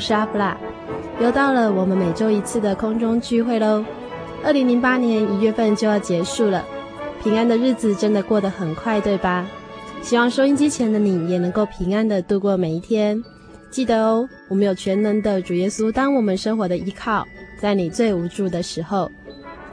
是阿布拉，又到了我们每周一次的空中聚会喽。二零零八年一月份就要结束了，平安的日子真的过得很快，对吧？希望收音机前的你也能够平安的度过每一天。记得哦，我们有全能的主耶稣当我们生活的依靠，在你最无助的时候。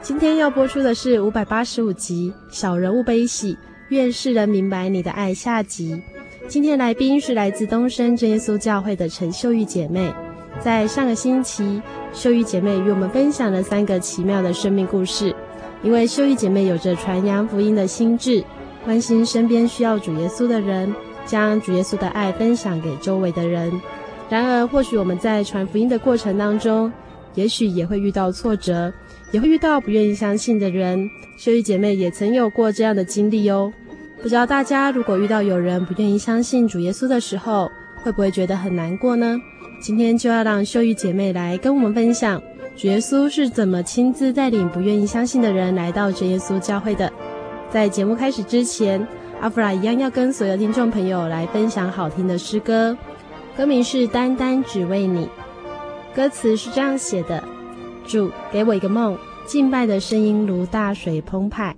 今天要播出的是五百八十五集《小人物悲喜》，愿世人明白你的爱下集。今天来宾是来自东升真耶稣教会的陈秀玉姐妹。在上个星期，秀玉姐妹与我们分享了三个奇妙的生命故事。因为秀玉姐妹有着传扬福音的心志，关心身边需要主耶稣的人，将主耶稣的爱分享给周围的人。然而，或许我们在传福音的过程当中，也许也会遇到挫折，也会遇到不愿意相信的人。秀玉姐妹也曾有过这样的经历哦。不知道大家如果遇到有人不愿意相信主耶稣的时候，会不会觉得很难过呢？今天就要让秀玉姐妹来跟我们分享，主耶稣是怎么亲自带领不愿意相信的人来到主耶稣教会的。在节目开始之前，阿弗拉一样要跟所有听众朋友来分享好听的诗歌，歌名是《单单只为你》，歌词是这样写的：主给我一个梦，敬拜的声音如大水澎湃，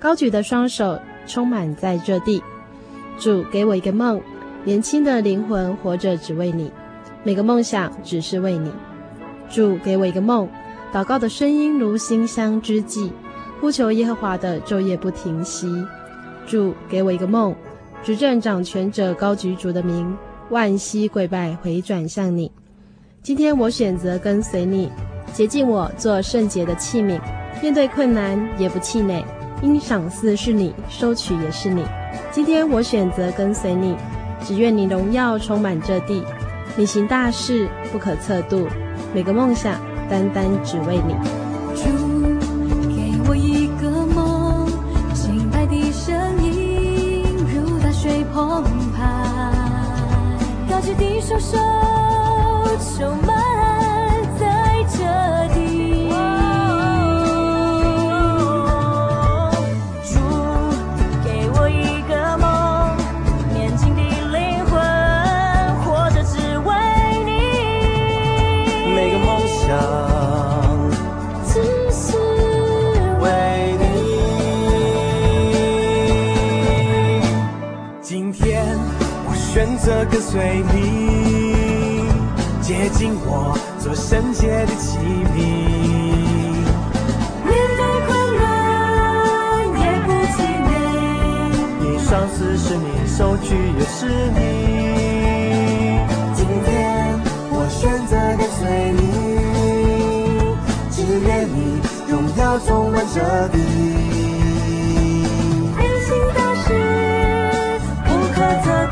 高举的双手。充满在这地，主给我一个梦，年轻的灵魂活着只为你，每个梦想只是为你。主给我一个梦，祷告的声音如馨香之际，呼求耶和华的昼夜不停息。主给我一个梦，执政掌权者高举主的名，万膝跪拜回转向你。今天我选择跟随你，洁净我做圣洁的器皿，面对困难也不气馁。因赏赐是你，收取也是你。今天我选择跟随你，只愿你荣耀充满这地。你行大事不可测度，每个梦想单单只为你。主给我一个梦，敬拜的声音如大水澎湃，高举的双手跟随你，接近我，做圣洁的器皿。面对困难也不气馁，你赏赐是你，收取也是你。今天我选择跟随你，只愿你荣耀充满这地。的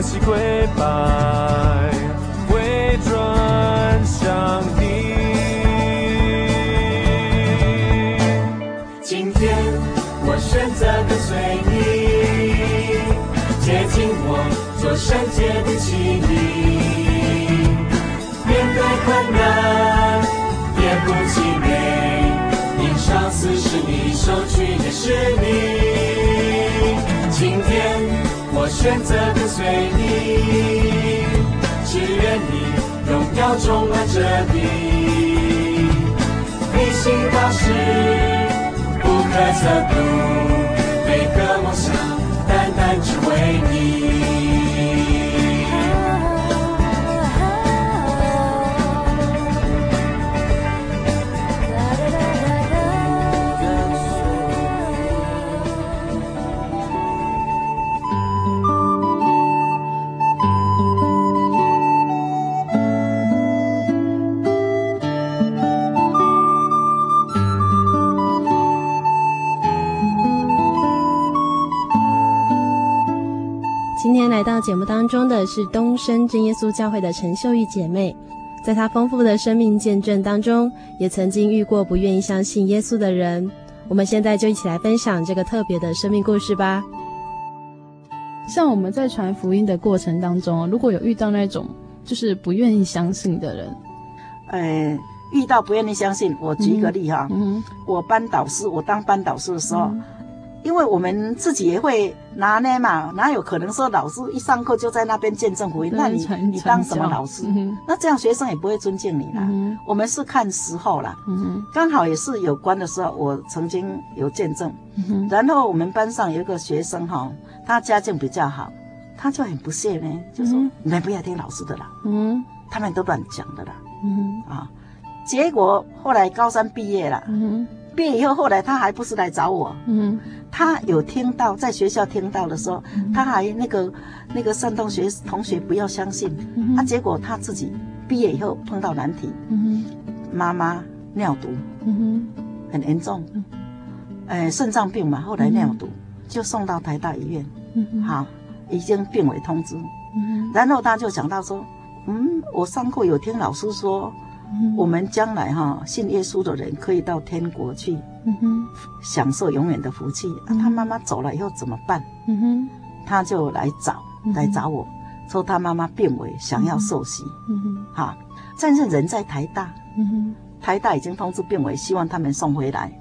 名，欢喜跪拜，会转向你。今天我选择跟随你，接近我，做圣洁的器皿，面对困难也不气馁，因上司是你，收取也是你。选择跟随你，只愿你荣耀充满着你，你心大事。不可测度，每个梦想，单单只为你。到节目当中的是东升真耶稣教会的陈秀玉姐妹，在她丰富的生命见证当中，也曾经遇过不愿意相信耶稣的人。我们现在就一起来分享这个特别的生命故事吧。像我们在传福音的过程当中，如果有遇到那种就是不愿意相信的人，呃，遇到不愿意相信，我举一个例哈，嗯嗯、我班导师，我当班导师的时候。嗯因为我们自己也会拿捏嘛，哪有可能说老师一上课就在那边见证福音？那你你当什么老师？嗯、那这样学生也不会尊敬你啦。嗯、我们是看时候啦。嗯、刚好也是有关的时候，我曾经有见证。嗯、然后我们班上有一个学生哈，他家境比较好，他就很不屑呢，就说：“嗯、你们不要听老师的啦。”嗯，他们都乱讲的啦。嗯啊，结果后来高三毕业了。嗯。毕业以后，后来他还不是来找我。嗯，他有听到在学校听到的时候，嗯、他还那个那个山东学同学不要相信。嗯，啊，结果他自己毕业以后碰到难题。嗯，妈妈尿毒。嗯，很严重。嗯，呃，肾脏病嘛，后来尿毒，就送到台大医院。嗯，好，已经病危通知。嗯，然后他就想到说，嗯，我上课有听老师说。我们将来哈信耶稣的人可以到天国去，享受永远的福气。啊，他妈妈走了以后怎么办？嗯哼他就来找来找我说他妈妈病危，想要受洗。嗯哼哈，但是人在台大，嗯哼台大已经通知病危，希望他们送回来。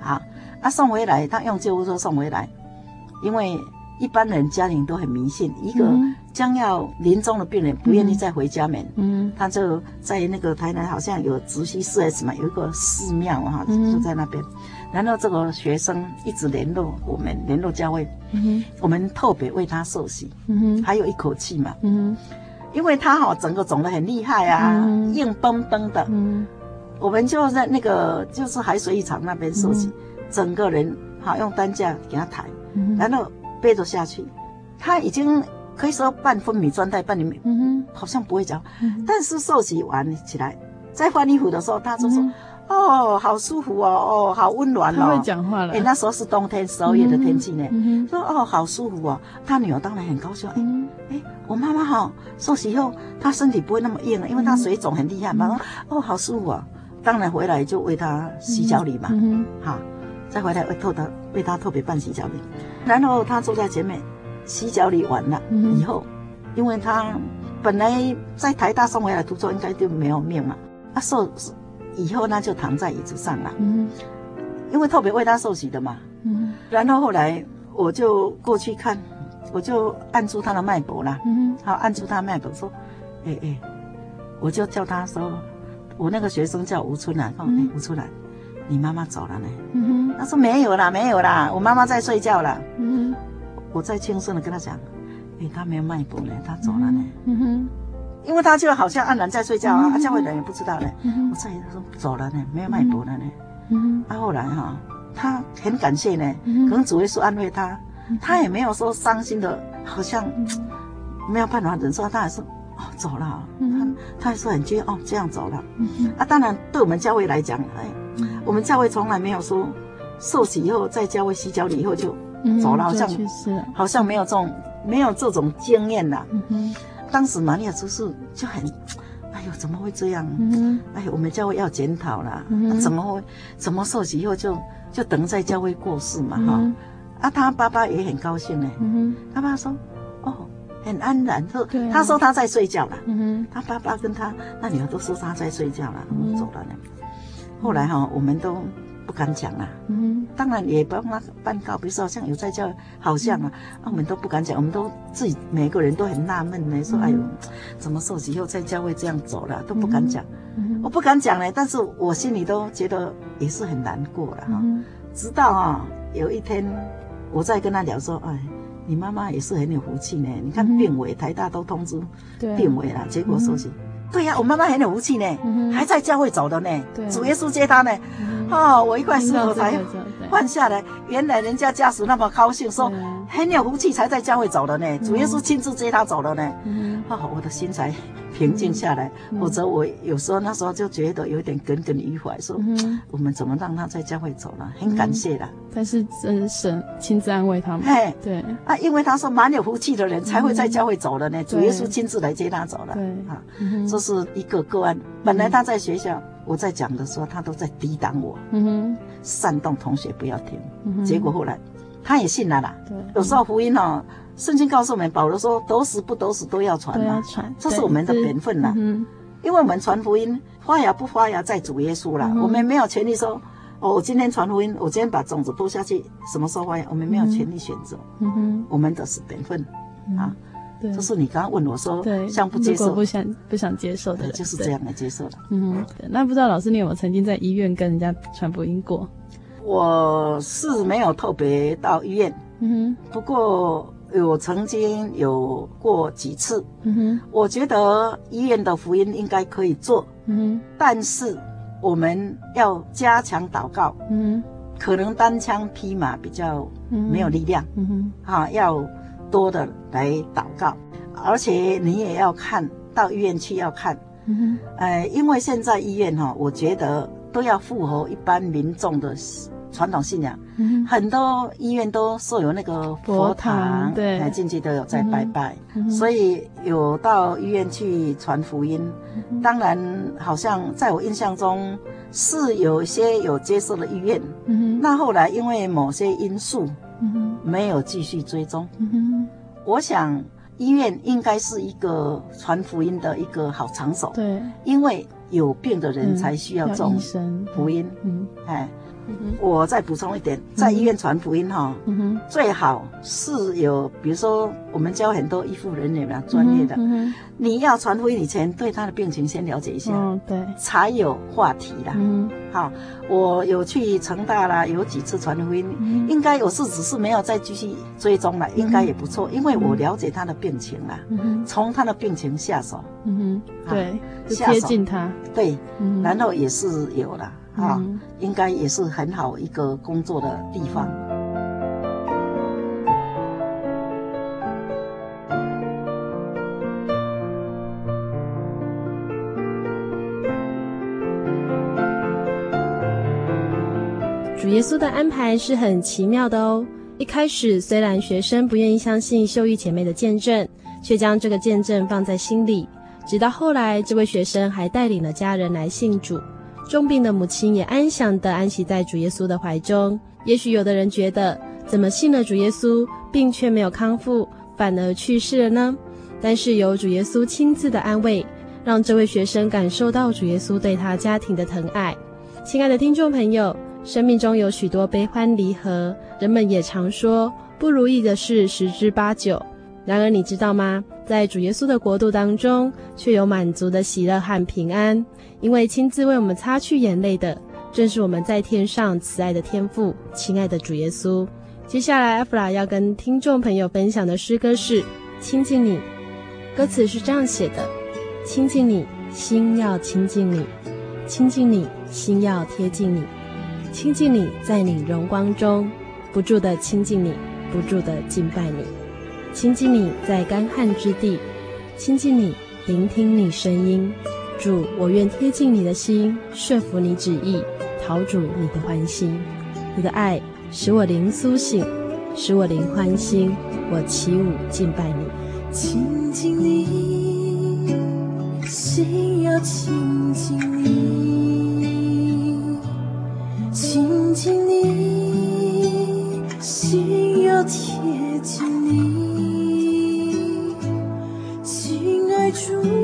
好，他送回来，他用救护车送回来，因为。一般人家庭都很迷信，一个将要临终的病人不愿意再回家门，嗯，他就在那个台南好像有直溪四 S 嘛，有一个寺庙哈，就在那边。然后这个学生一直联络我们，联络教会，嗯，我们特别为他受洗，嗯，还有一口气嘛，嗯，因为他哈整个肿得很厉害啊，硬绷绷的，嗯，我们就在那个就是海水浴场那边受洗，整个人哈用担架给他抬，然后。背着下去，他已经可以说半昏迷状态，半昏迷，嗯哼，好像不会讲，嗯、但是受洗完起来，在换衣服的时候，他就说：“嗯、哦，好舒服哦，哦，好温暖哦。”他会讲话了。哎，那时候是冬天十二月的天气呢，说：“哦，好舒服哦。”他女儿当然很高兴。哎、哎，我妈妈哈受洗以后，她身体不会那么硬了，因为她水肿很厉害嘛。嗯、哼哦，好舒服啊！当然回来就为她洗脚礼嘛，嗯哼，好。再回来为特他为她特别办洗脚礼，然后他坐在前面，洗脚理完了以后，因为他本来在台大送回来途中应该就没有命嘛，他受以后呢就躺在椅子上了，因为特别为他受洗的嘛，然后后来我就过去看，我就按住他的脉搏了，好按住他脉搏说，哎哎，我就叫他说，我那个学生叫吴春兰，哦哎吴春兰。你妈妈走了呢？嗯哼，他说没有啦，没有啦，我妈妈在睡觉了。嗯哼，我再轻声的跟他讲，哎，他没有脉搏呢，他走了呢。嗯哼，因为他就好像安然在睡觉啊，教会人也不知道呢。我再他说走了呢，没有脉搏了呢。嗯哼，啊后来哈，他很感谢呢，可能主耶稣安慰他，他也没有说伤心的，好像没有办法忍受，他还是哦走了。他他还是很觉得哦这样走了。嗯啊，当然对我们教会来讲，哎。我们教会从来没有说受洗以后在教会洗脚礼以后就走了，好像好像没有这种没有这种经验呐。当时玛利亚出事就很，哎呦，怎么会这样？哎呦，我们教会要检讨了，怎么会？怎么受洗以后就就等在教会过世嘛？哈，啊，他爸爸也很高兴呢。他爸爸说，哦。很安然，说他说他在睡觉了。他爸爸跟他那女儿都说他在睡觉了，走了呢。后来哈，我们都不敢讲了。当然也帮他办告，比如说像有在教，好像啊，我们都不敢讲，我们都自己每个人都很纳闷呢，说哎呦，怎么受洗以后在教会这样走了，都不敢讲。我不敢讲呢，但是我心里都觉得也是很难过了哈。直到啊有一天，我在跟他聊说，哎。你妈妈也是很有福气呢，你看病危，台大都通知病危了，结果说是，对呀，我妈妈很有福气呢，还在教会走的呢，主耶稣接她呢，哦，我一块石头才换下来，原来人家家属那么高兴，说很有福气才在教会走的呢，主耶稣亲自接她走了呢，哦，我的心才平静下来，否则我有时候那时候就觉得有点耿耿于怀，说我们怎么让他在教会走了？很感谢的，但是真神亲自安慰他们。嘿，对啊，因为他说蛮有福气的人才会在教会走了呢，主耶稣亲自来接他走了。对啊，这是一个个案。本来他在学校，我在讲的时候，他都在抵挡我，嗯哼煽动同学不要听。结果后来他也信了啦。对，有时候福音哦。圣经告诉我们，保罗说：“得死不得死都要传嘛，这是我们的本分呐。因为我们传福音，发芽不发芽在主耶稣了。我们没有权利说，哦，我今天传福音，我今天把种子播下去，什么时候发芽，我们没有权利选择。嗯哼我们的是本分啊。这是你刚刚问我说，像不接受，不想不想接受的，就是这样的接受的。嗯，那不知道老师你有没有曾经在医院跟人家传播音过？我是没有特别到医院，嗯哼，不过。我曾经有过几次，嗯哼，我觉得医院的福音应该可以做，嗯哼，但是我们要加强祷告，嗯，可能单枪匹马比较没有力量，嗯哼，啊，要多的来祷告，而且你也要看到医院去要看，嗯哼，呃，因为现在医院哈，我觉得都要符合一般民众的。传统信仰，嗯、很多医院都设有那个佛堂，对，进去都有在拜拜，嗯、所以有到医院去传福音。嗯、当然，好像在我印象中是有一些有接受的医院，嗯、那后来因为某些因素，嗯、没有继续追踪。嗯、我想医院应该是一个传福音的一个好场所，对，因为有病的人才需要这种福音，嗯，哎。我再补充一点，在医院传福音哈，最好是有，比如说我们教很多医护人员啊，专业的，你要传福音以前，对他的病情先了解一下，嗯对，才有话题啦。好，我有去成大啦，有几次传福音，应该我是只是没有再继续追踪了，应该也不错，因为我了解他的病情啦，从他的病情下手，嗯哼，对，接近他，对，然后也是有了。啊，应该也是很好一个工作的地方。主耶稣的安排是很奇妙的哦。一开始，虽然学生不愿意相信秀玉姐妹的见证，却将这个见证放在心里。直到后来，这位学生还带领了家人来信主。重病的母亲也安详地安息在主耶稣的怀中。也许有的人觉得，怎么信了主耶稣，病却没有康复，反而去世了呢？但是由主耶稣亲自的安慰，让这位学生感受到主耶稣对他家庭的疼爱。亲爱的听众朋友，生命中有许多悲欢离合，人们也常说不如意的事十之八九。然而你知道吗？在主耶稣的国度当中，却有满足的喜乐和平安，因为亲自为我们擦去眼泪的，正是我们在天上慈爱的天父，亲爱的主耶稣。接下来，阿弗拉要跟听众朋友分享的诗歌是《亲近你》，歌词是这样写的：亲近你，心要亲近你；亲近你，心要贴近你；亲近你，在你荣光中，不住的亲近你，不住的敬拜你。亲近你在干旱之地，亲近你，聆听你声音。主，我愿贴近你的心，顺服你旨意，讨主你的欢心。你的爱使我灵苏醒，使我灵欢欣。我起舞敬拜你，亲近你，心要亲近你，亲近你，心要贴近你，亲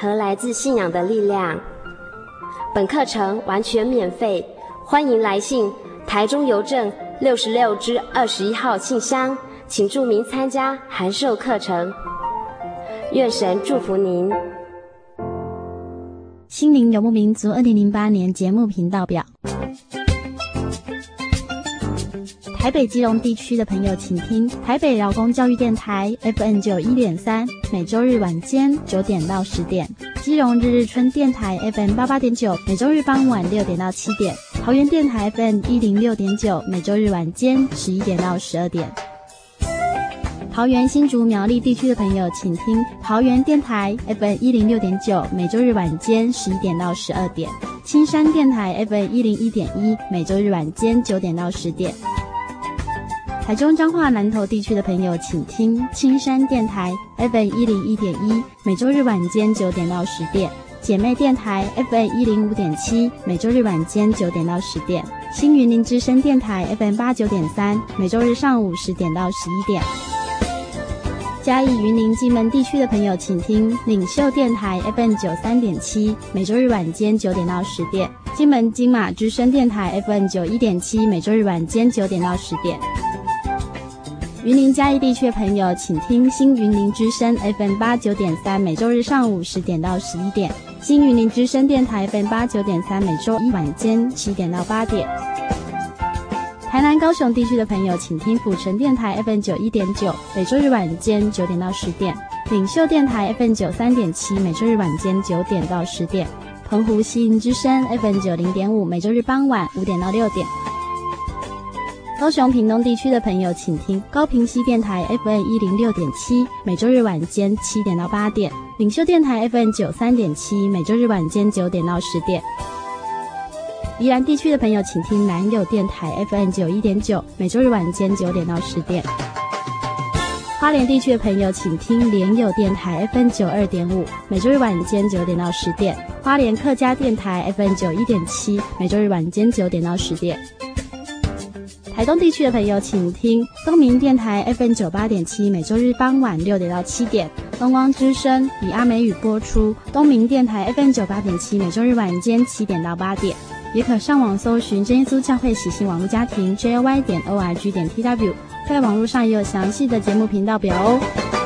和来自信仰的力量。本课程完全免费，欢迎来信台中邮政六十六支二十一号信箱，请注明参加函授课程。愿神祝福您。心灵游牧民族二零零八年节目频道表。台北基隆地区的朋友，请听台北劳工教育电台 FM 九一点三，每周日晚间九点到十点；基隆日日春电台 FM 八八点九，每周日傍晚六点到七点；桃园电台 FM 一零六点九，每周日晚间十一点到十二点。桃园新竹苗栗地区的朋友，请听桃园电台 FM 一零六点九，每周日晚间十一点到十二点；青山电台 FM 一零一点一，每周日晚间九点到十点。台中彰化南投地区的朋友，请听青山电台 FM 一零一点一，每周日晚间九点到十点；姐妹电台 FM 一零五点七，每周日晚间九点到十点；新云林之声电台 FM 八九点三，每周日上午十点到十一点。嘉义云林金门地区的朋友，请听领袖电台 FM 九三点七，每周日晚间九点到十点；金门金马之声电台 FM 九一点七，每周日晚间九点到十点。云林嘉义地区的朋友，请听新云林之声 FM 八九点三，每周日上午十点到十一点；新云林之声电台 FM 八九点三，每周一晚间七点到八点。台南高雄地区的朋友，请听府城电台 FM 九一点九，每周日晚间九点到十点；领袖电台 FM 九三点七，每周日晚间九点到十点；澎湖西营之声 FM 九零点五，每周日傍晚五点到六点。高雄屏东地区的朋友，请听高屏西电台 FM 一零六点七，每周日晚间七点到八点；领袖电台 FM 九三点七，每周日晚间九点到十点。宜兰地区的朋友，请听南友电台 FM 九一点九，每周日晚间九点到十点。花莲地区的朋友，请听莲友电台 FM 九二点五，每周日晚间九点到十点。花莲客家电台 FM 九一点七，每周日晚间九点到十点。台东地区的朋友，请听东明电台 FM 九八点七，每周日傍晚六点到七点；东光之声以阿美语播出。东明电台 FM 九八点七，每周日晚间七点到八点。也可上网搜寻真耶稣教会喜信网络家庭 jy 点 org 点 tw，在网络上也有详细的节目频道表哦。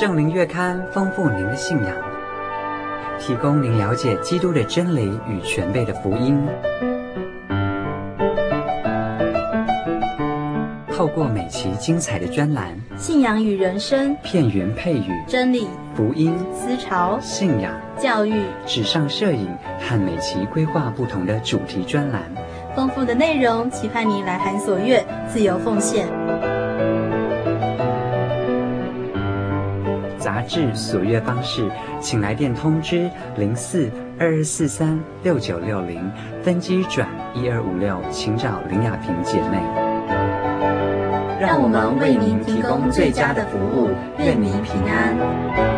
圣灵月刊丰富您的信仰，提供您了解基督的真理与全备的福音。透过每期精彩的专栏，信仰与人生，片源配语，真理、福音、思潮、信仰、教育、纸上摄影和每期规划不同的主题专栏，丰富的内容，期盼您来函所阅，自由奉献。杂志索阅方式，请来电通知零四二二四三六九六零，分机转一二五六，请找林雅萍姐妹。让我们为您提供最佳的服务，愿您平安。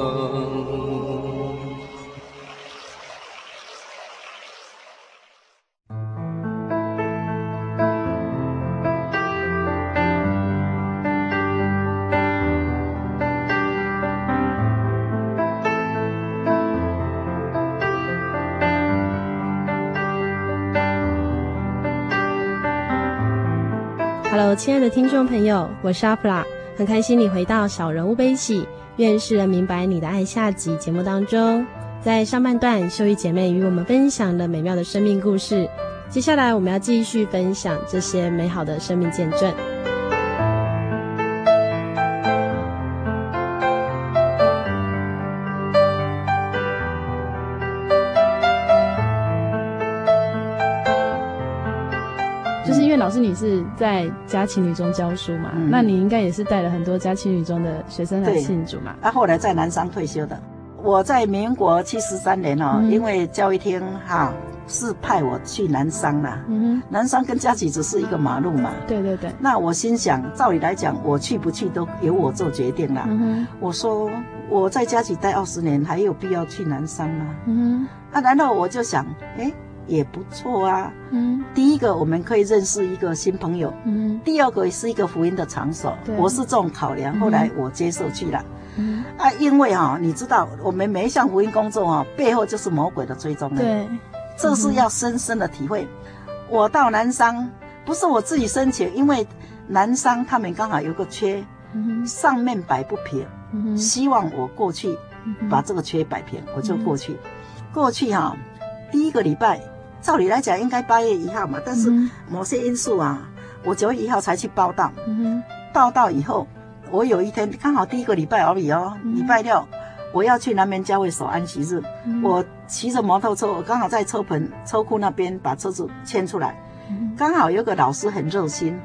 亲爱的听众朋友，我是阿普拉，很开心你回到小人物悲喜，愿世人明白你的爱。下集节目当中，在上半段，秀玉姐妹与我们分享了美妙的生命故事，接下来我们要继续分享这些美好的生命见证。你是在佳琪女中教书嘛，嗯、那你应该也是带了很多佳琪女中的学生来信主嘛。他、啊、后来在南山退休的。我在民国七十三年哦，嗯、因为教育厅哈是派我去南山啦。嗯、南山跟佳琪只是一个马路嘛。对对对。那我心想，照理来讲，我去不去都由我做决定啦。嗯、我说我在嘉琪待二十年，还有必要去南山吗？嗯。啊，然后我就想，哎。也不错啊，嗯，第一个我们可以认识一个新朋友，嗯，第二个也是一个福音的场所，对，我是这种考量，后来我接受去了，嗯，啊，因为哈、哦，你知道我们每一项福音工作哈、哦，背后就是魔鬼的追踪，对，这是要深深的体会。我到南商不是我自己申请，因为南商他们刚好有个缺，嗯，上面摆不平，嗯，希望我过去把这个缺摆平，我就过去，过去哈、哦，第一个礼拜。照理来讲应该八月一号嘛，但是某些因素啊，嗯、我九月一号才去报到。嗯、报到以后，我有一天刚好第一个礼拜而已哦，嗯、礼拜六我要去南门教会守安息日。嗯、我骑着摩托车，我刚好在车棚车库那边把车子牵出来，嗯、刚好有个老师很热心，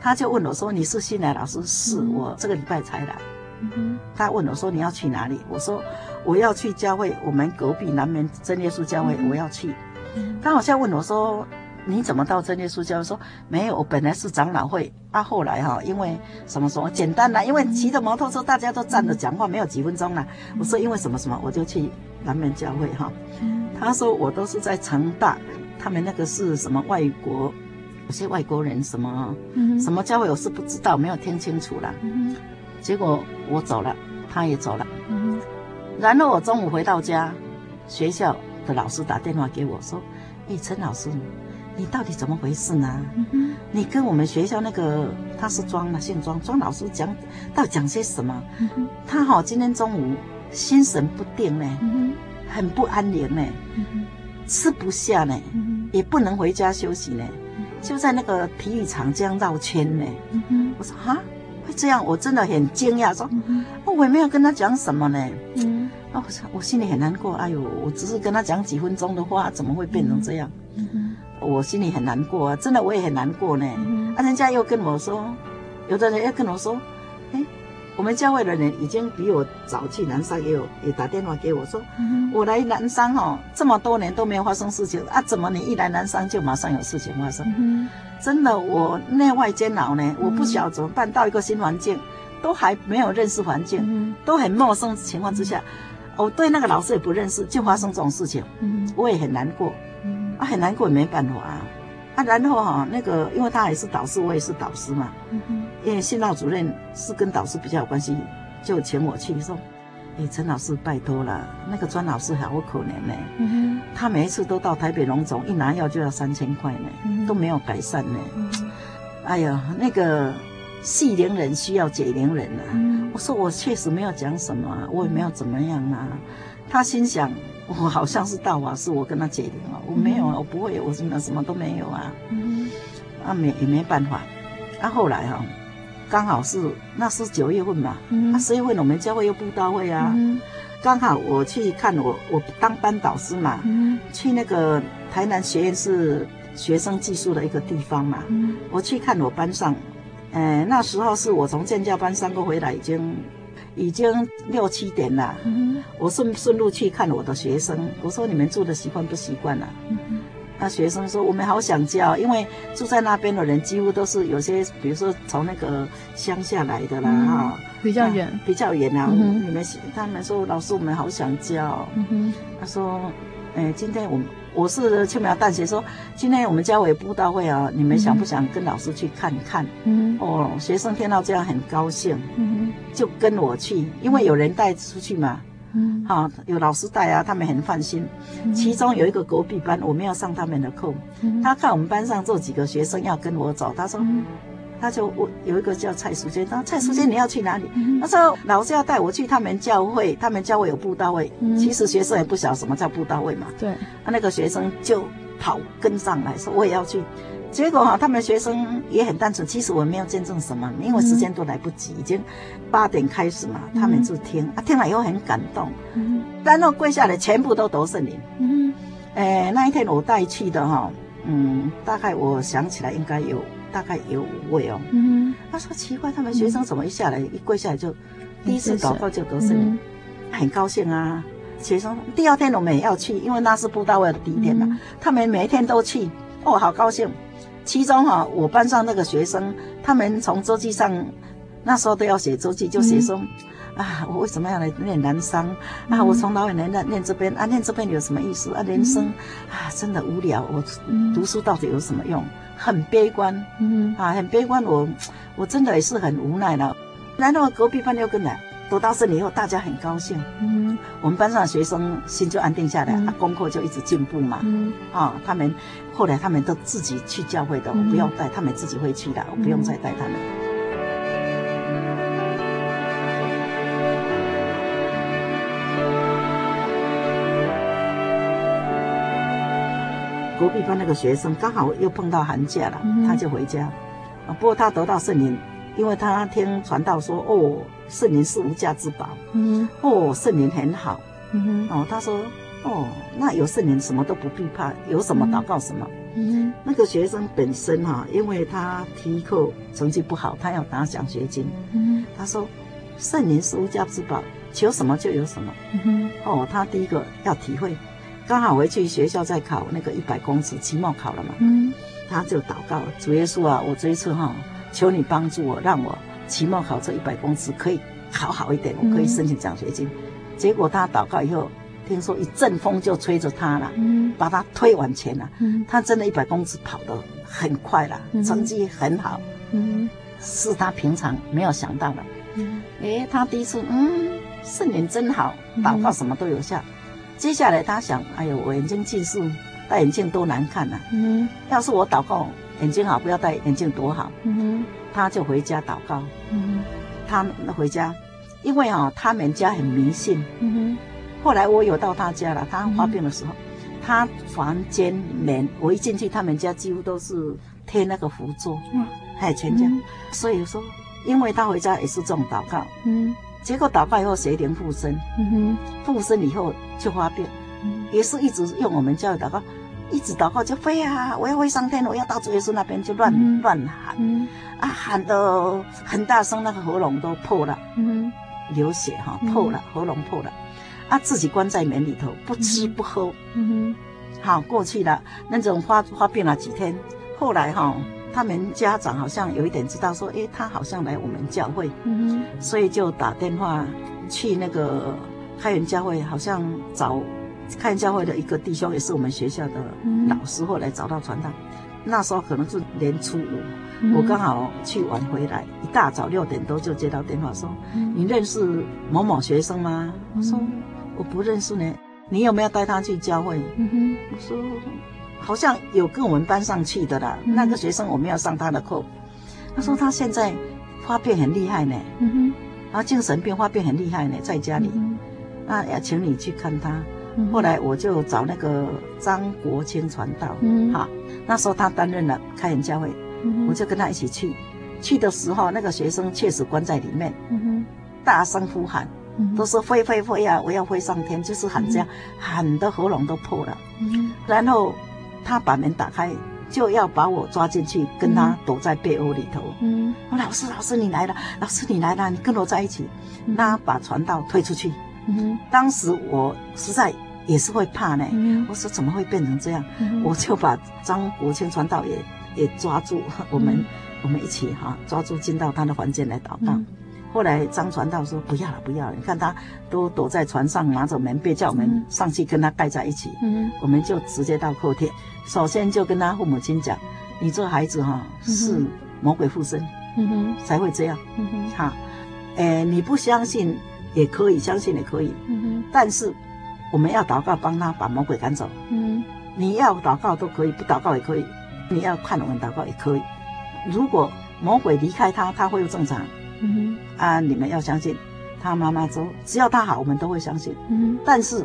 他就问我说：“你是新来老师？”“是，我这个礼拜才来。嗯”他问我说：“你要去哪里？”我说：“我要去教会，我们隔壁南门真耶稣教会，我要去。”他好像问我说：“你怎么到真耶稣教会？”说：“没有，我本来是长老会，啊，后来哈，因为什么什么简单啦，因为骑着摩托车大家都站着讲话，没有几分钟了。我说因为什么什么，我就去南门教会哈。他说我都是在成大，他们那个是什么外国，有些外国人什么什么教会，我是不知道，没有听清楚了。结果我走了，他也走了。然后我中午回到家，学校。的老师打电话给我说：“哎，陈老师，你到底怎么回事呢？嗯、你跟我们学校那个他是庄嘛，姓庄，庄老师讲到底讲些什么？嗯、他好、哦、今天中午心神不定呢，嗯、很不安宁呢，嗯、吃不下呢，嗯、也不能回家休息呢，嗯、就在那个体育场这样绕圈呢。嗯、我说哈，会这样？我真的很惊讶，说、我也没有跟他讲什么呢。嗯”哦，我心里很难过。哎呦，我只是跟他讲几分钟的话，怎么会变成这样？我心里很难过啊，真的我也很难过呢。嗯、啊，人家又跟我说，有的人又跟我说，哎，我们教会的人已经比我早去南山，也有也打电话给我说，嗯、我来南山哦，这么多年都没有发生事情啊，怎么你一来南山就马上有事情发生？嗯、真的，我内外煎熬呢，我不晓得怎么办。到一个新环境，都还没有认识环境，嗯、都很陌生情况之下。我对那个老师也不认识，就发生这种事情，嗯、我也很难过，嗯、啊，很难过也没办法啊，啊，然后哈、哦，那个因为他也是导师，我也是导师嘛，嗯、哼。因为训导主任是跟导师比较有关系，就请我去说，哎，陈老师拜托了，那个庄老师好可怜呢，嗯、哼。他每一次都到台北荣总，一拿药就要三千块呢，嗯、都没有改善呢，哎呀，那个。系灵人需要解灵人啊！嗯、我说我确实没有讲什么，我也没有怎么样啊。他心想我好像是大法师，我跟他解灵了，我没有啊，我不会，我什么什么都没有啊。嗯、啊，没也没办法。啊，后来哈、啊，刚好是那是九月份嘛，嗯、啊，十月份我们教会又布道会啊，嗯、刚好我去看我我当班导师嘛，嗯、去那个台南学院是学生寄宿的一个地方嘛，嗯、我去看我班上。嗯，那时候是我从建教班上课回来，已经已经六七点了。嗯、我顺顺路去看我的学生，我说你们住的习惯不习惯啊？嗯、那学生说我们好想教，因为住在那边的人几乎都是有些，比如说从那个乡下来的啦，哈、嗯，比较远，比较远啊。嗯、你们他们说老师我们好想教。嗯、他说，哎，今天我们。我是秋苗大学说，今天我们教委布道会啊，你们想不想跟老师去看看？嗯，哦，学生听到这样很高兴，嗯，就跟我去，因为有人带出去嘛，嗯，好，有老师带啊，他们很放心。其中有一个隔壁班，我没有上他们的课，他看我们班上这几个学生要跟我走，他说。他就我有一个叫蔡淑娟，他说蔡淑娟你要去哪里？嗯、他说老师要带我去他们教会，他们教会有布道会。嗯、其实学生也不晓得什么叫布道会嘛。对，他那个学生就跑跟上来说我也要去。结果哈，他们学生也很单纯，其实我没有见证什么，因为时间都来不及，已经八点开始嘛，他们就听啊，听了以后很感动，嗯、然后跪下来全部都得圣灵。嗯，诶，那一天我带去的哈，嗯，大概我想起来应该有。大概有五位哦。嗯，他说奇怪，他们学生怎么一下来、嗯、一跪下来就第一次祷告就得圣灵，嗯、很高兴啊。学生第二天我们也要去，因为那是布道会的第一天嘛、嗯，他们每一天都去，哦，好高兴。其中哈、哦，我班上那个学生，他们从周记上那时候都要写周记，就写说。嗯啊，我为什么要来念南商？啊，我从老远来念念这边啊，念这边有什么意思啊？人生啊，真的无聊。我读书到底有什么用？很悲观，嗯啊，很悲观。我我真的也是很无奈了。然后隔壁班又跟来，读到这里以后，大家很高兴。嗯，我们班上的学生心就安定下来，啊，功课就一直进步嘛。嗯啊，他们后来他们都自己去教会的，我不用带，他们自己会去的，我不用再带他们。隔壁班那个学生刚好又碰到寒假了，嗯、他就回家。啊，不过他得到圣灵，因为他听传道说，哦，圣灵是无价之宝。嗯，哦，圣灵很好。嗯哦，他说，哦，那有圣灵什么都不必怕，有什么祷告什么。嗯，那个学生本身哈、啊，因为他体育课成绩不好，他要拿奖学金。嗯，他说，圣灵是无价之宝，求什么就有什么。嗯哦，他第一个要体会。刚好回去学校在考那个一百公尺期末考了嘛，嗯，他就祷告主耶稣啊，我这一次哈，求你帮助我，让我期末考这一百公尺可以考好一点，我可以申请奖学金。嗯、结果他祷告以后，听说一阵风就吹着他了，嗯，把他推往前了，嗯，他真的一百公尺跑得很快了，嗯，成绩很好，嗯，是他平常没有想到的，嗯，诶，他第一次，嗯，圣灵真好，祷告什么都有效。嗯接下来他想，哎呦，我眼睛近视，戴眼镜多难看呐、啊。嗯，要是我祷告眼睛好，不要戴眼镜多好。嗯，他就回家祷告。嗯，他回家，因为啊、哦，他们家很迷信。嗯，后来我有到他家了，他发病的时候，嗯、他房间门我一进去，他们家几乎都是贴那个符咒。嗯，还有全家、嗯，所以说，因为他回家也是这种祷告。嗯。结果祷告以后邪灵附身，嗯哼，附身以后就发病，嗯，也是一直用我们教育祷告，一直祷告就飞啊，我要飞上天，我要到主耶稣那边就乱、嗯、乱喊，嗯，啊喊得很大声，那个喉咙都破了，嗯，流血哈破了，喉咙破了，啊自己关在门里头不吃不喝，嗯哼，好过去了，那种发发病了几天，后来哈。他们家长好像有一点知道，说，诶，他好像来我们教会，嗯，所以就打电话去那个开元教会，好像找开元教会的一个弟兄，也是我们学校的老师，后来找到传道。那时候可能是年初五，嗯，我刚好去晚回来，一大早六点多就接到电话说，嗯，你认识某某学生吗？我说我不认识呢，你有没有带他去教会？嗯，我说。好像有跟我们班上去的啦，嗯、那个学生我们要上他的课。他说他现在发病很厉害呢，嗯哼，然后精神病发病很厉害呢，在家里，嗯、那要请你去看他。嗯、后来我就找那个张国清传道，嗯，好，那时候他担任了开元教会，嗯，我就跟他一起去。去的时候，那个学生确实关在里面，嗯哼，大声呼喊，嗯、都说飞飞飞啊，我要飞上天，就是喊这样，嗯、喊得喉咙都破了，嗯，然后。他把门打开，就要把我抓进去，跟他躲在被窝里头。嗯，我老师，老师你来了，老师你来了，你跟我在一起。嗯、那把传道推出去。嗯，当时我实在也是会怕呢。嗯，我说怎么会变成这样？嗯、我就把张国清传道也也抓住，我们、嗯、我们一起哈抓住进到他的房间来祷告。嗯后来张传道说：“不要了，不要了！你看他都躲在船上，拿着门被叫我们上去跟他盖在一起。嗯，我们就直接到客厅，首先就跟他父母亲讲：你这孩子哈是魔鬼附身，嗯哼，才会这样。嗯哼，好，诶，你不相信也可以，相信也可以。嗯哼，但是我们要祷告帮他把魔鬼赶走。嗯，你要祷告都可以，不祷告也可以。你要看我们祷告也可以。如果魔鬼离开他，他恢复正常。”嗯哼，啊，你们要相信，他妈妈说，只要他好，我们都会相信。嗯哼，但是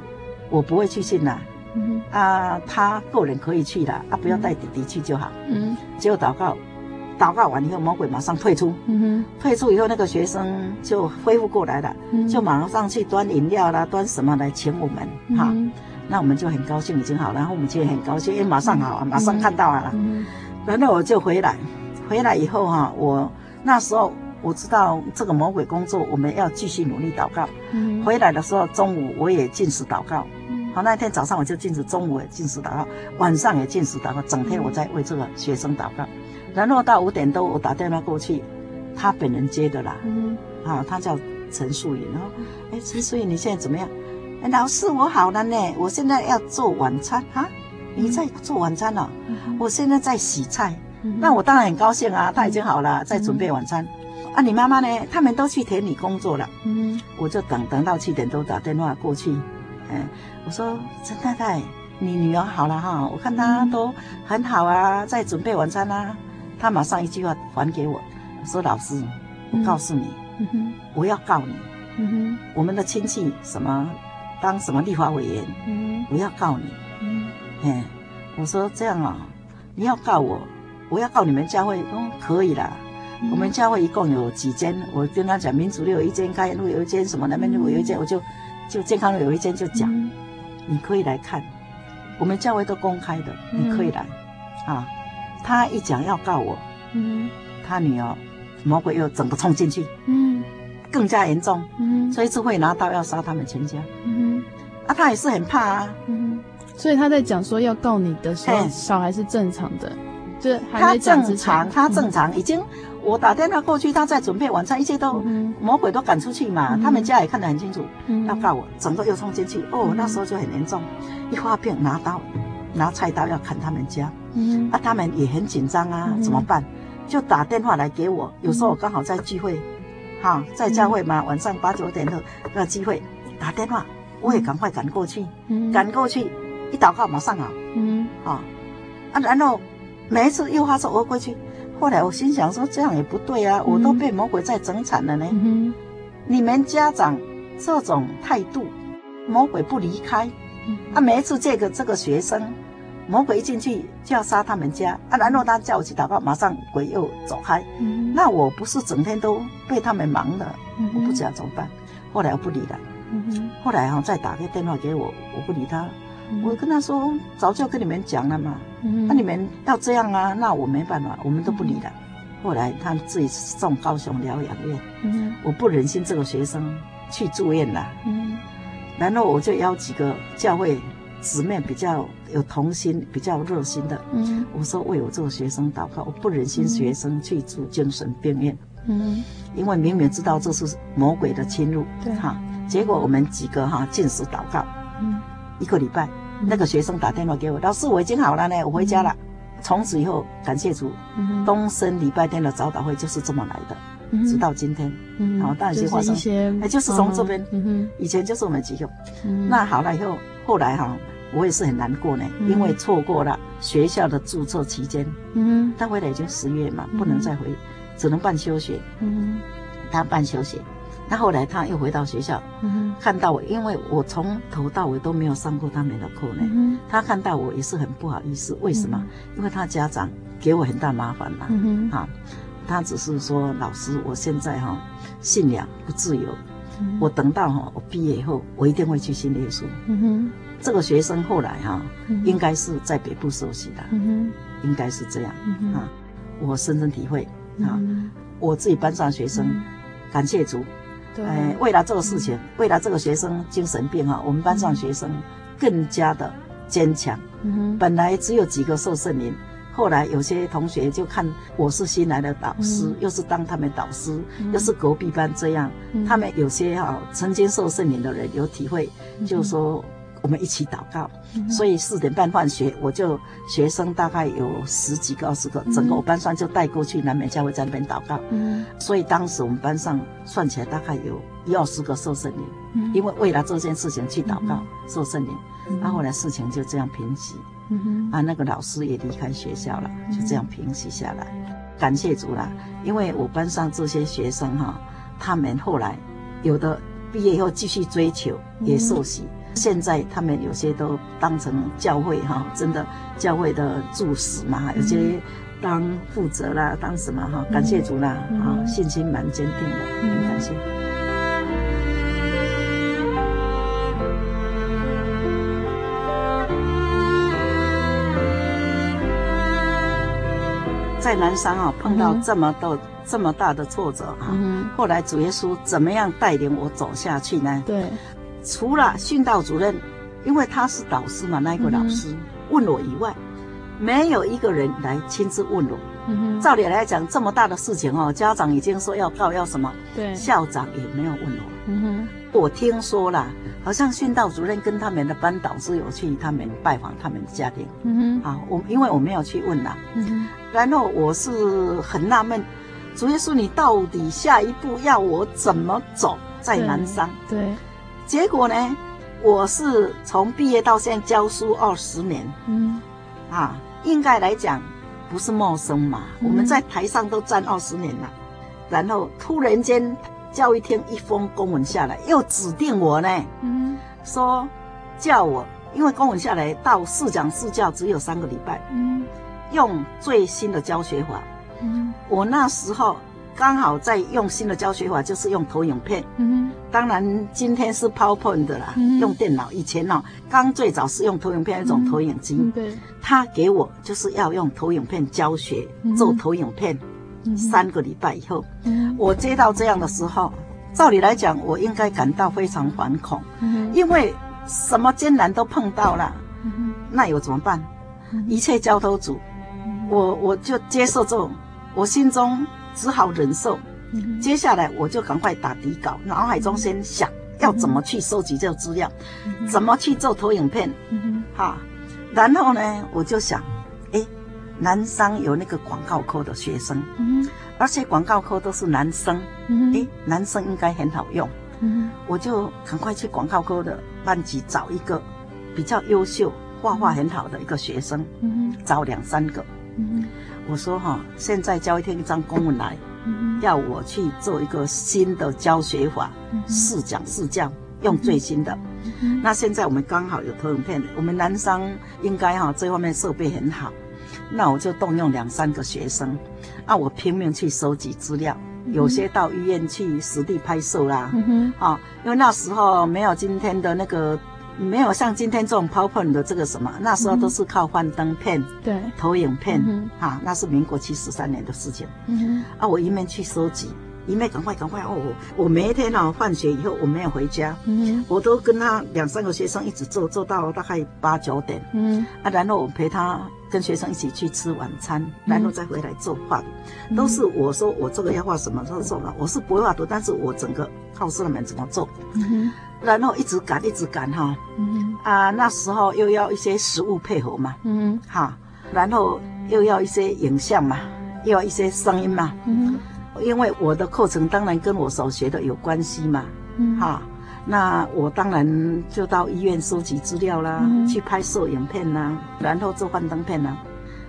我不会去信呐。嗯哼，啊，他个人可以去的，啊，不要带弟弟去就好。嗯，结果祷告，祷告完以后，魔鬼马上退出。嗯哼，退出以后，那个学生就恢复过来了，嗯，就马上去端饮料啦，端什么来请我们。哈，嗯，那我们就很高兴，已经好了，然后我们就很高兴，因为马上好啊，马上看到了。嗯，然后我就回来。回来以后哈，我那时候我知道这个魔鬼工作，我们要继续努力祷告。嗯，回来的时候中午我也进食祷告。好，那天早上我就进食，中午也进食祷告，晚上也进食祷告，整天我在为这个学生祷告。然后到五点多，我打电话过去，他本人接的啦。嗯，啊，他叫陈素云。然后，哎，陈素云，你现在怎么样？哎，老师，我好了呢。我现在要做晚餐啊。你在做晚餐了？嗯，我现在在洗菜。嗯，那我当然很高兴啊，他已经好了，在准备晚餐。嗯，啊，你妈妈呢？他们都去田里工作了。嗯，我就等等到七点多打电话过去。嗯，我说陈太太，你女儿好了哈，我看她都很好啊，在准备晚餐啊。她马上一句话还给我，说老师，我告诉你，嗯、我要告你，嗯、我们的亲戚什么当什么立法委员，嗯、我要告你。嗯，我说这样啊，你要告我，我要告你们教会，嗯，可以啦。嗯、我们教会一共有几间，我跟他讲，民主路有一间，开元路有一间，什么南门路有一间，我就。就健康路有一间就讲，嗯、你可以来看，我们教会都公开的，嗯、你可以来，啊，他一讲要告我，嗯，他女儿魔鬼又整个冲进去，嗯，更加严重，嗯，所以就会拿刀要杀他们全家，嗯，啊，他也是很怕啊，嗯，所以他在讲说要告你的时候，小孩是正常的，就还他正常，他正常已经。我打电话过去，他在准备晚餐，一切都、嗯、魔鬼都赶出去嘛。嗯、他们家也看得很清楚，嗯、要告我，整个又冲进去。哦，那时候就很严重，一发病拿刀，拿菜刀要砍他们家。嗯，啊，他们也很紧张啊，怎么办？就打电话来给我。有时候我刚好在聚会，哈，在教会嘛，晚上八九点的那个聚会，打电话，我也赶快赶过去。嗯，赶过去，一祷告马上好。嗯，啊，啊，然后每一次又发作，我过去。后来我心想说，这样也不对啊，我都被魔鬼在整惨了呢。嗯、你们家长这种态度，魔鬼不离开。嗯、啊，每一次这个这个学生，魔鬼一进去就要杀他们家啊，然后他叫我去祷告，马上鬼又走开。嗯、那我不是整天都被他们忙的，嗯、我不知道怎么办。后来我不理了。嗯、后来啊，再打个电话给我，我不理他。我跟他说，早就跟你们讲了嘛，那、你们要这样啊，那我没办法，我们都不理了。嗯、后来他自己送高雄疗养院，嗯、我不忍心这个学生去住院了，嗯、然后我就邀几个教会姊妹比较有童心、比较热心的，嗯、我说为我这个学生祷告，我不忍心学生去住精神病院，嗯、因为明明知道这是魔鬼的侵入，对。哈，结果我们几个哈禁食祷告，嗯。一个礼拜，那个学生打电话给我，老师，我已经好了呢，我回家了。从此以后，感谢主，东升礼拜天的早祷会就是这么来的，直到今天。好，大一些发生，哎，就是从这边。以前就是我们几个。那好了以后，后来哈，我也是很难过呢，因为错过了学校的注册期间。嗯，他回来已经十月嘛，不能再回，只能办休学。嗯，他办休学。那后来他又回到学校，嗯、看到我，因为我从头到尾都没有上过他们的课呢。嗯、他看到我也是很不好意思，为什么？嗯、因为他家长给我很大麻烦嘛。嗯、啊，他只是说老师，我现在哈信仰不自由，嗯、我等到哈我毕业以后，我一定会去信耶稣。这个学生后来哈，嗯、应该是在北部受洗的，应该是这样。嗯、啊，我深深体会啊，嗯、我自己班上学生，嗯、感谢主。对。哎，为了这个事情，嗯、为了这个学生精神病啊，我们班上学生更加的坚强。嗯，本来只有几个受圣灵，后来有些同学就看我是新来的导师，嗯、又是当他们导师，嗯、又是隔壁班这样，嗯、他们有些哈曾经受圣灵的人有体会，嗯、就说。我们一起祷告，所以四点半放学，我就学生大概有十几个、二十个，整个我班上就带过去南美教会在那边祷告。嗯，所以当时我们班上算起来大概有一二十个受圣灵，嗯，因为为了这件事情去祷告受圣灵，然后后来事情就这样平息。嗯哼，啊，那个老师也离开学校了，就这样平息下来，感谢主啦！因为我班上这些学生哈，他们后来有的毕业以后继续追求，也受洗。现在他们有些都当成教会哈，真的教会的助使嘛，有些当负责啦，当什么哈，感谢主啦，啊，信心蛮坚定的，很感谢。在南山啊碰到这么多、嗯、这么大的挫折啊，嗯、后来主耶稣怎么样带领我走下去呢？对，除了训导主任，因为他是导师嘛，那一个老师、嗯、问我以外，没有一个人来亲自问我。嗯、照理来讲，这么大的事情哦，家长已经说要告要什么，对，校长也没有问我。嗯哼，我听说了，好像训导主任跟他们的班导师有去他们拜访他们的家庭。嗯哼，啊，我因为我没有去问啦。嗯哼，然后我是很纳闷，主耶稣，你到底下一步要我怎么走在南山？对，对，结果呢，我是从毕业到现在教书二十年。嗯，啊，应该来讲。不是陌生嘛？我们在台上都站二十年了，然后突然间教育厅一封公文下来，又指定我呢，嗯，说叫我，因为公文下来到试讲试教只有三个礼拜，嗯，用最新的教学法，嗯，我那时候。刚好在用新的教学法，就是用投影片。嗯，当然今天是 PowerPoint 的啦，嗯、用电脑。以前呢、哦，刚最早是用投影片一种投影机。嗯、对，他给我就是要用投影片教学，嗯、做投影片。嗯、三个礼拜以后，嗯、我接到这样的时候，照理来讲，我应该感到非常惶恐，嗯、因为什么艰难都碰到了。嗯、那有怎么办？嗯、一切交托主，嗯、我我就接受这种，我心中。只好忍受，接下来我就赶快打底稿，脑海中先想要怎么去收集这个资料，怎么去做投影片，哈，然后呢，我就想，哎，南商有那个广告科的学生，而且广告科都是男生，哎，男生应该很好用，我就赶快去广告科的班级找一个比较优秀、画画很好的一个学生，找两三个。我说哈，现在教一天一张公文来，要我去做一个新的教学法，试讲试教，用最新的。那现在我们刚好有投影片，我们南商应该哈这方面设备很好，那我就动用两三个学生，啊，我拼命去收集资料，有些到医院去实地拍摄啦，啊，因为那时候没有今天的那个。没有像今天这种 PowerPoint 的这个什么，那时候都是靠幻灯片、对，投影片，嗯、啊，那是民国七十三年的事情。嗯，啊，我一面去收集，一面赶快赶快哦，我每一天啊放学以后我没有回家，嗯，我都跟他两三个学生一直做，做到大概八九点，嗯，啊，然后我陪他跟学生一起去吃晚餐，然后再回来做画，嗯、都是我说我这个要画什么，他说了，我是不会画图，但是我整个告诉他们怎么做。嗯然后一直赶，一直赶哈，嗯。啊，那时候又要一些食物配合嘛，嗯。哈，然后又要一些影像嘛，又要一些声音嘛，嗯，因为我的课程当然跟我所学的有关系嘛，嗯。哈，那我当然就到医院收集资料啦，嗯、去拍摄影片啦，然后做幻灯片啦，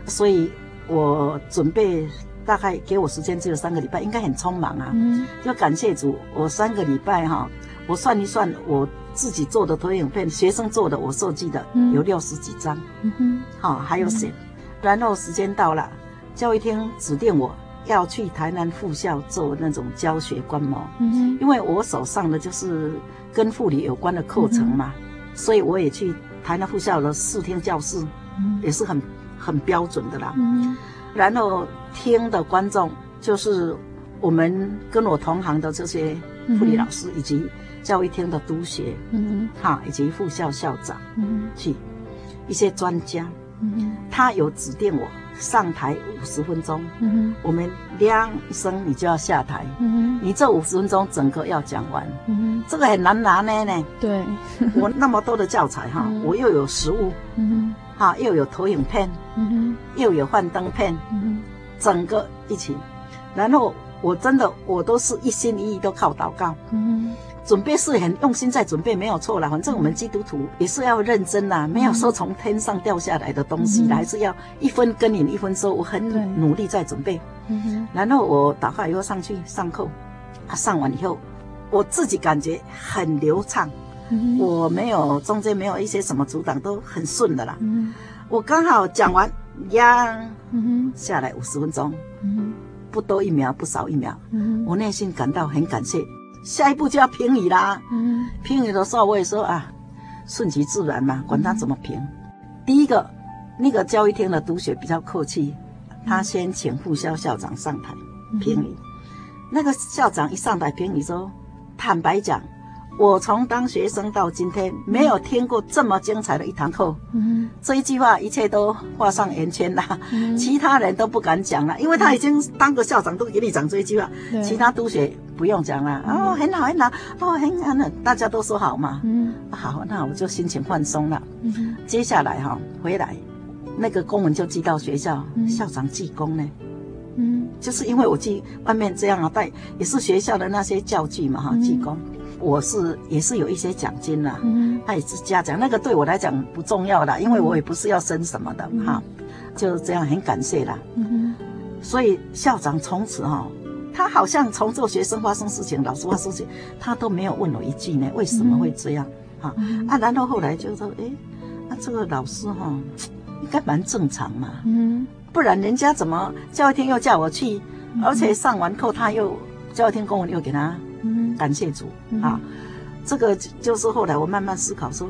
所以我准备大概给我时间只有三个礼拜，应该很匆忙啊，嗯，就感谢主，我三个礼拜哈。我算一算，我自己做的投影片，学生做的，我设计的有六十几张，嗯哼，好，还有写。然后时间到了，教育厅指定我要去台南附校做那种教学观摩，嗯哼，因为我手上的就是跟护理有关的课程嘛，所以我也去台南附校的视听教室，也是很很标准的啦。嗯，然后听的观众就是我们跟我同行的这些护理老师以及。教育厅的督学，嗯，哈，以及副校校长，嗯，去一些专家，嗯，他有指定我上台五十分钟，嗯，我们亮一声你就要下台，嗯，你这五十分钟整个要讲完，嗯，这个很难拿捏呢，对，我那么多的教材哈，我又有实物，嗯，哈，又有投影片，嗯，又有幻灯片，嗯，整个一起，然后我真的我都是一心一意都靠祷告，嗯。准备是很用心在准备，没有错啦。反正我们基督徒也是要认真呐，没有说从天上掉下来的东西，还是要一分耕耘一分收。我很努力在准备，然后我祷告以后上去上课，啊，上完以后，我自己感觉很流畅，我没有中间没有一些什么阻挡，都很顺的啦。我刚好讲完呀，下来五十分钟，不多一秒，不少一秒，我内心感到很感谢。下一步就要评语啦。嗯，评语的时候我也说啊，顺其自然嘛，管他怎么评。嗯、第一个，那个教育厅的督学比较客气，他先请副校校长上台评语。那个校长一上台评语说：“坦白讲。”我从当学生到今天，没有听过这么精彩的一堂课。嗯，这一句话，一切都画上圆圈了。嗯，其他人都不敢讲了，因为他已经当个校长，都给你讲这一句话。对其他督学不用讲了。嗯、哦，很好，很好，哦，很好的，大家都说好嘛。嗯，好，那我就心情放松了。嗯，接下来哈、哦，回来那个公文就寄到学校，嗯、校长记功呢。嗯，就是因为我寄外面这样啊，带也是学校的那些教具嘛哈，记功。我是也是有一些奖金啦，嗯，他也是嘉奖，那个对我来讲不重要啦，因为我也不是要升什么的哈，就这样很感谢啦。嗯，所以校长从此哈，他好像从这个学生发生事情，老师发生事情，他都没有问我一句呢，为什么会这样？哈啊，然后后来就说，哎，那这个老师哈，应该蛮正常嘛，嗯，不然人家怎么教育厅又叫我去，而且上完课他又教育厅公文又给他。感谢主啊！这个就是后来我慢慢思考说，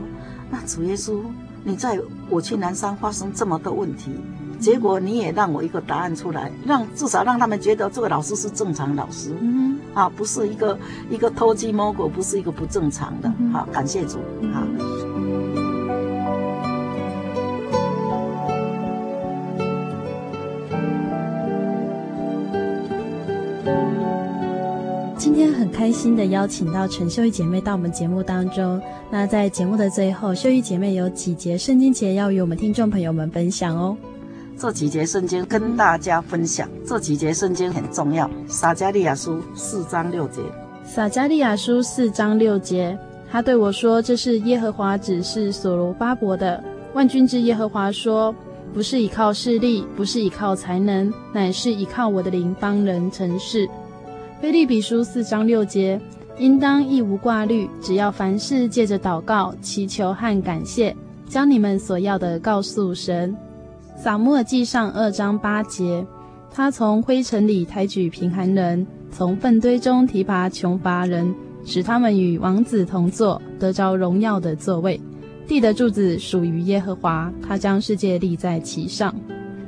那主耶稣，你在我去南山发生这么多问题，结果你也让我一个答案出来，让至少让他们觉得这个老师是正常老师，嗯啊，不是一个一个偷鸡摸狗，不是一个不正常的。好，感谢主啊！今天很开心的邀请到陈秀玉姐妹到我们节目当中。那在节目的最后，秀玉姐妹有几节圣经节要与我们听众朋友们分享哦。这几节圣经跟大家分享，这几节圣经很重要。撒迦利亚书四章六节。撒迦利亚书四章六节，他对我说：“这是耶和华指示所罗巴伯的。万军之耶和华说，不是依靠势力，不是依靠才能，乃是依靠我的灵方能成事。”腓立比书四章六节，应当一无挂虑，只要凡事借着祷告、祈求和感谢，将你们所要的告诉神。撒母耳记上二章八节，他从灰尘里抬举贫寒人，从粪堆中提拔穷乏人，使他们与王子同坐，得着荣耀的座位。地的柱子属于耶和华，他将世界立在其上。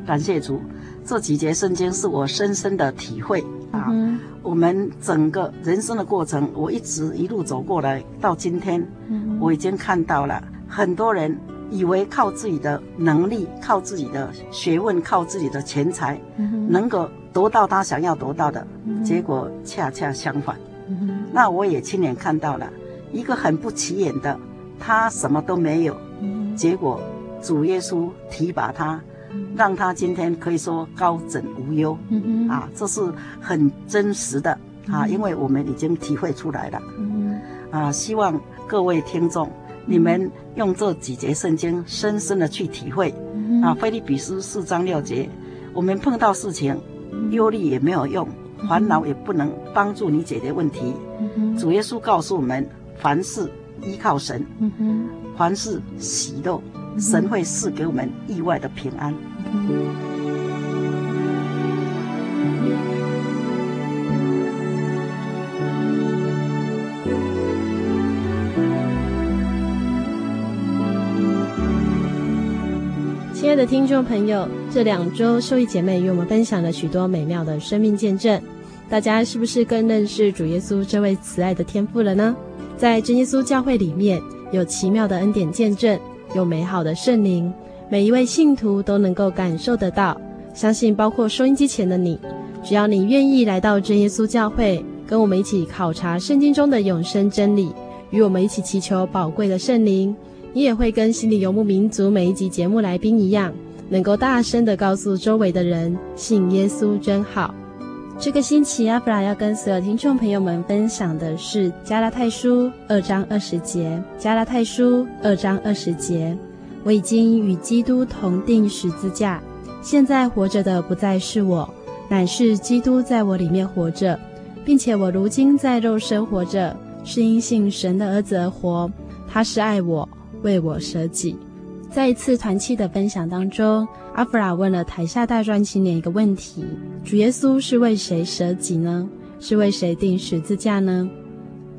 感谢主，这几节圣经是我深深的体会。啊，嗯、我们整个人生的过程，我一直一路走过来，到今天，嗯、我已经看到了很多人以为靠自己的能力、靠自己的学问、靠自己的钱财，嗯、能够得到他想要得到的，嗯、结果恰恰相反。嗯、那我也亲眼看到了一个很不起眼的，他什么都没有，嗯、结果主耶稣提拔他。让他今天可以说高枕无忧，啊，这是很真实的啊，因为我们已经体会出来了，嗯啊，希望各位听众，你们用这几节圣经深深的去体会，啊，腓利比书四章六节，我们碰到事情，忧虑也没有用，烦恼也不能帮助你解决问题，主耶稣告诉我们，凡事依靠神，凡事喜乐。神会赐给我们意外的平安。亲爱的听众朋友，这两周受益姐妹与我们分享了许多美妙的生命见证，大家是不是更认识主耶稣这位慈爱的天父了呢？在真耶稣教会里面有奇妙的恩典见证。有美好的圣灵，每一位信徒都能够感受得到。相信包括收音机前的你，只要你愿意来到真耶稣教会，跟我们一起考察圣经中的永生真理，与我们一起祈求宝贵的圣灵，你也会跟心里游牧民族每一集节目来宾一样，能够大声的告诉周围的人，信耶稣真好。这个星期，阿弗拉要跟所有听众朋友们分享的是加拉太书二章二十节。加拉太书二章二十节，我已经与基督同钉十字架，现在活着的不再是我，乃是基督在我里面活着，并且我如今在肉身活着，是因信神的儿子而活。他是爱我，为我舍己。在一次团契的分享当中，阿弗拉问了台下大专青年一个问题：主耶稣是为谁舍己呢？是为谁钉十字架呢？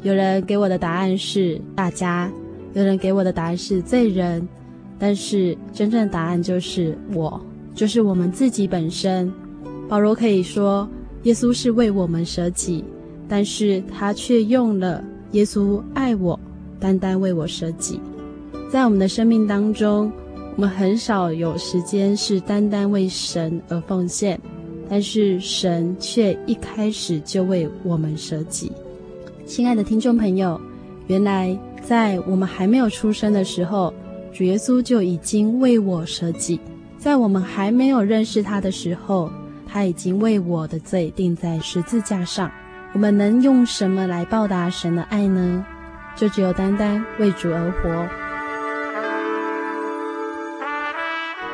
有人给我的答案是大家，有人给我的答案是罪人，但是真正的答案就是我。就是我们自己本身。保罗可以说，耶稣是为我们舍己，但是他却用了“耶稣爱我，单单为我舍己”。在我们的生命当中，我们很少有时间是单单为神而奉献，但是神却一开始就为我们舍己。亲爱的听众朋友，原来在我们还没有出生的时候，主耶稣就已经为我舍己；在我们还没有认识他的时候，他已经为我的罪钉在十字架上。我们能用什么来报答神的爱呢？就只有单单为主而活。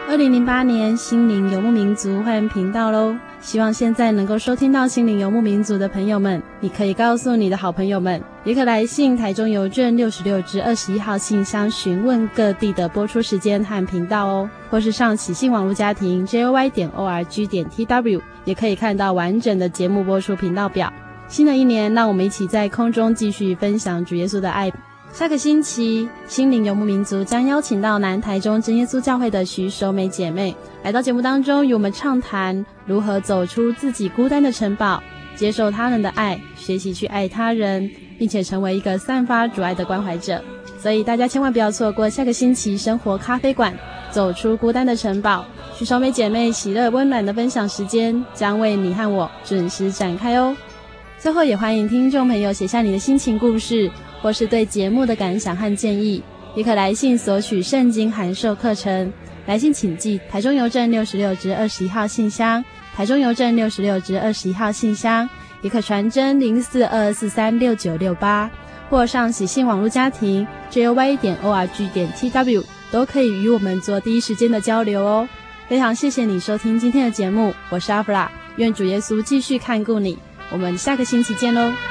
二零零八年心灵游牧民族换频道喽！希望现在能够收听到心灵游牧民族的朋友们，你可以告诉你的好朋友们，也可来信台中邮政六十六至二十一号信箱询问各地的播出时间和频道哦，或是上喜信网络家庭 joy 点 org 点 tw，也可以看到完整的节目播出频道表。新的一年，让我们一起在空中继续分享主耶稣的爱。下个星期，心灵游牧民族将邀请到南台中真耶稣教会的徐守美姐妹来到节目当中，与我们畅谈如何走出自己孤单的城堡，接受他人的爱，学习去爱他人，并且成为一个散发主爱的关怀者。所以大家千万不要错过下个星期生活咖啡馆，走出孤单的城堡，徐守美姐妹喜乐温暖的分享时间将为你和我准时展开哦。最后，也欢迎听众朋友写下你的心情故事。或是对节目的感想和建议，也可来信索取圣经函授课程。来信请寄台中邮政六十六支二十一号信箱，台中邮政六十六支二十一号信箱，也可传真零四二二四三六九六八，或上喜信网络家庭 joy 点 org 点 tw，都可以与我们做第一时间的交流哦。非常谢谢你收听今天的节目，我是阿弗拉，愿主耶稣继续看顾你，我们下个星期见喽。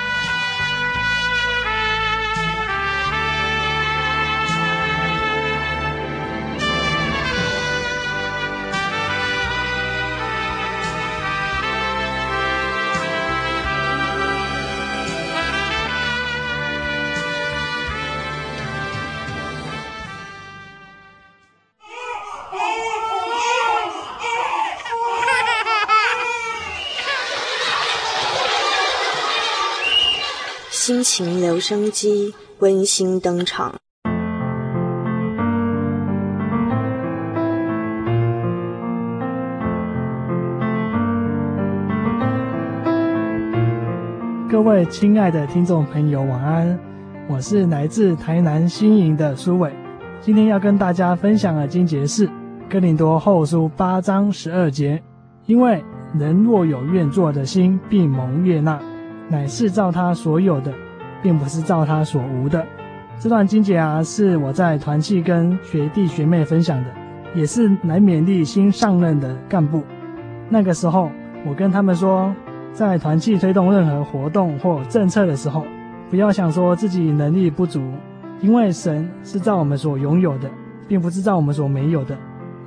情留声机温馨登场。各位亲爱的听众朋友，晚安！我是来自台南新营的苏伟，今天要跟大家分享的经节是哥林多后书八章十二节，因为人若有愿做的心，必蒙悦纳。乃是照他所有的，并不是照他所无的。这段经节啊，是我在团契跟学弟学妹分享的，也是来勉励新上任的干部。那个时候，我跟他们说，在团契推动任何活动或政策的时候，不要想说自己能力不足，因为神是照我们所拥有的，并不是照我们所没有的。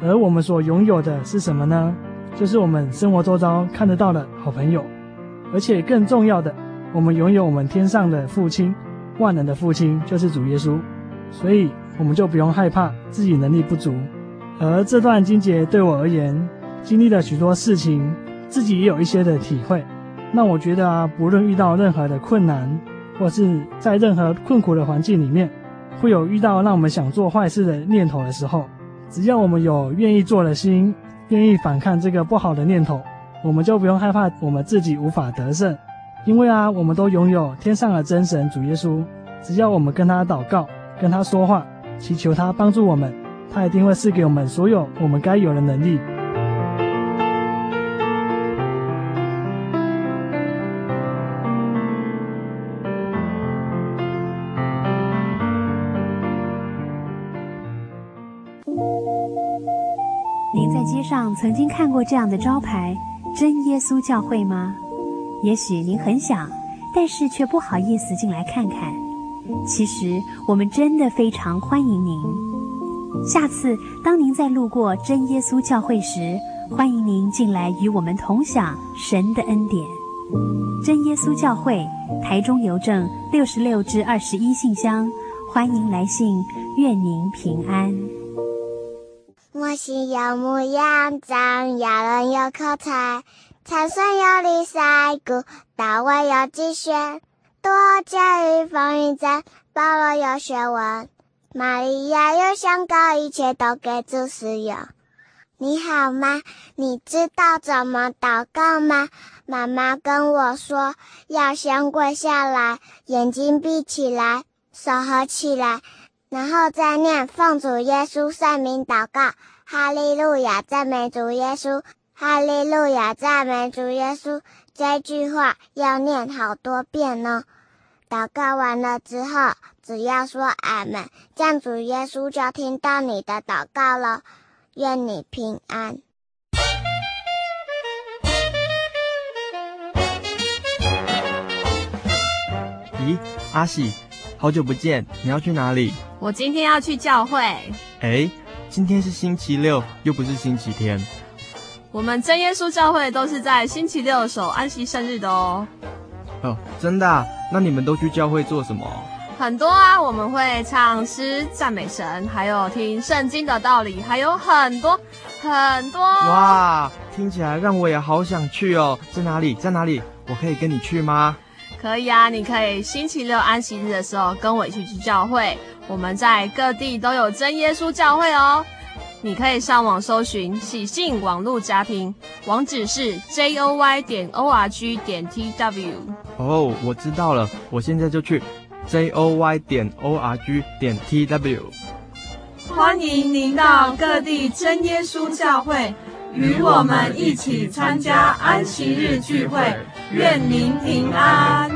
而我们所拥有的是什么呢？就是我们生活周遭看得到的好朋友。而且更重要的，我们拥有我们天上的父亲，万能的父亲就是主耶稣，所以我们就不用害怕自己能力不足。而这段经节对我而言，经历了许多事情，自己也有一些的体会。那我觉得啊，不论遇到任何的困难，或是在任何困苦的环境里面，会有遇到让我们想做坏事的念头的时候，只要我们有愿意做的心，愿意反抗这个不好的念头。我们就不用害怕，我们自己无法得胜，因为啊，我们都拥有天上的真神主耶稣。只要我们跟他祷告，跟他说话，祈求他帮助我们，他一定会赐给我们所有我们该有的能力。您在街上曾经看过这样的招牌？真耶稣教会吗？也许您很想，但是却不好意思进来看看。其实我们真的非常欢迎您。下次当您再路过真耶稣教会时，欢迎您进来与我们同享神的恩典。真耶稣教会台中邮政六十六至二十一信箱，欢迎来信，愿您平安。摩西有牧羊杖，亚伦有口才，参孙有利赛谷，大卫有击拳，多加与风云赞，保罗有学问，玛利亚有香膏，一切都给主使用。你好吗？你知道怎么祷告吗？妈妈跟我说，要先跪下来，眼睛闭起来，手合起来。然后再念奉主耶稣圣名祷告，哈利路亚，赞美主耶稣，哈利路亚，赞美主耶稣。这句话要念好多遍呢。祷告完了之后，只要说阿门，这样主耶稣就听到你的祷告了。愿你平安。咦，阿喜，好久不见，你要去哪里？我今天要去教会。哎，今天是星期六，又不是星期天。我们真耶稣教会都是在星期六守安息生日的哦。哦，真的啊？那你们都去教会做什么？很多啊，我们会唱诗赞美神，还有听圣经的道理，还有很多很多。哇，听起来让我也好想去哦。在哪里？在哪里？我可以跟你去吗？可以啊，你可以星期六安息日的时候跟我一起去教会。我们在各地都有真耶稣教会哦，你可以上网搜寻喜信网络家庭，网址是 joy 点 org 点 tw。哦，我知道了，我现在就去 joy 点 org 点 tw。欢迎您到各地真耶稣教会，与我们一起参加安息日聚会，愿您平安。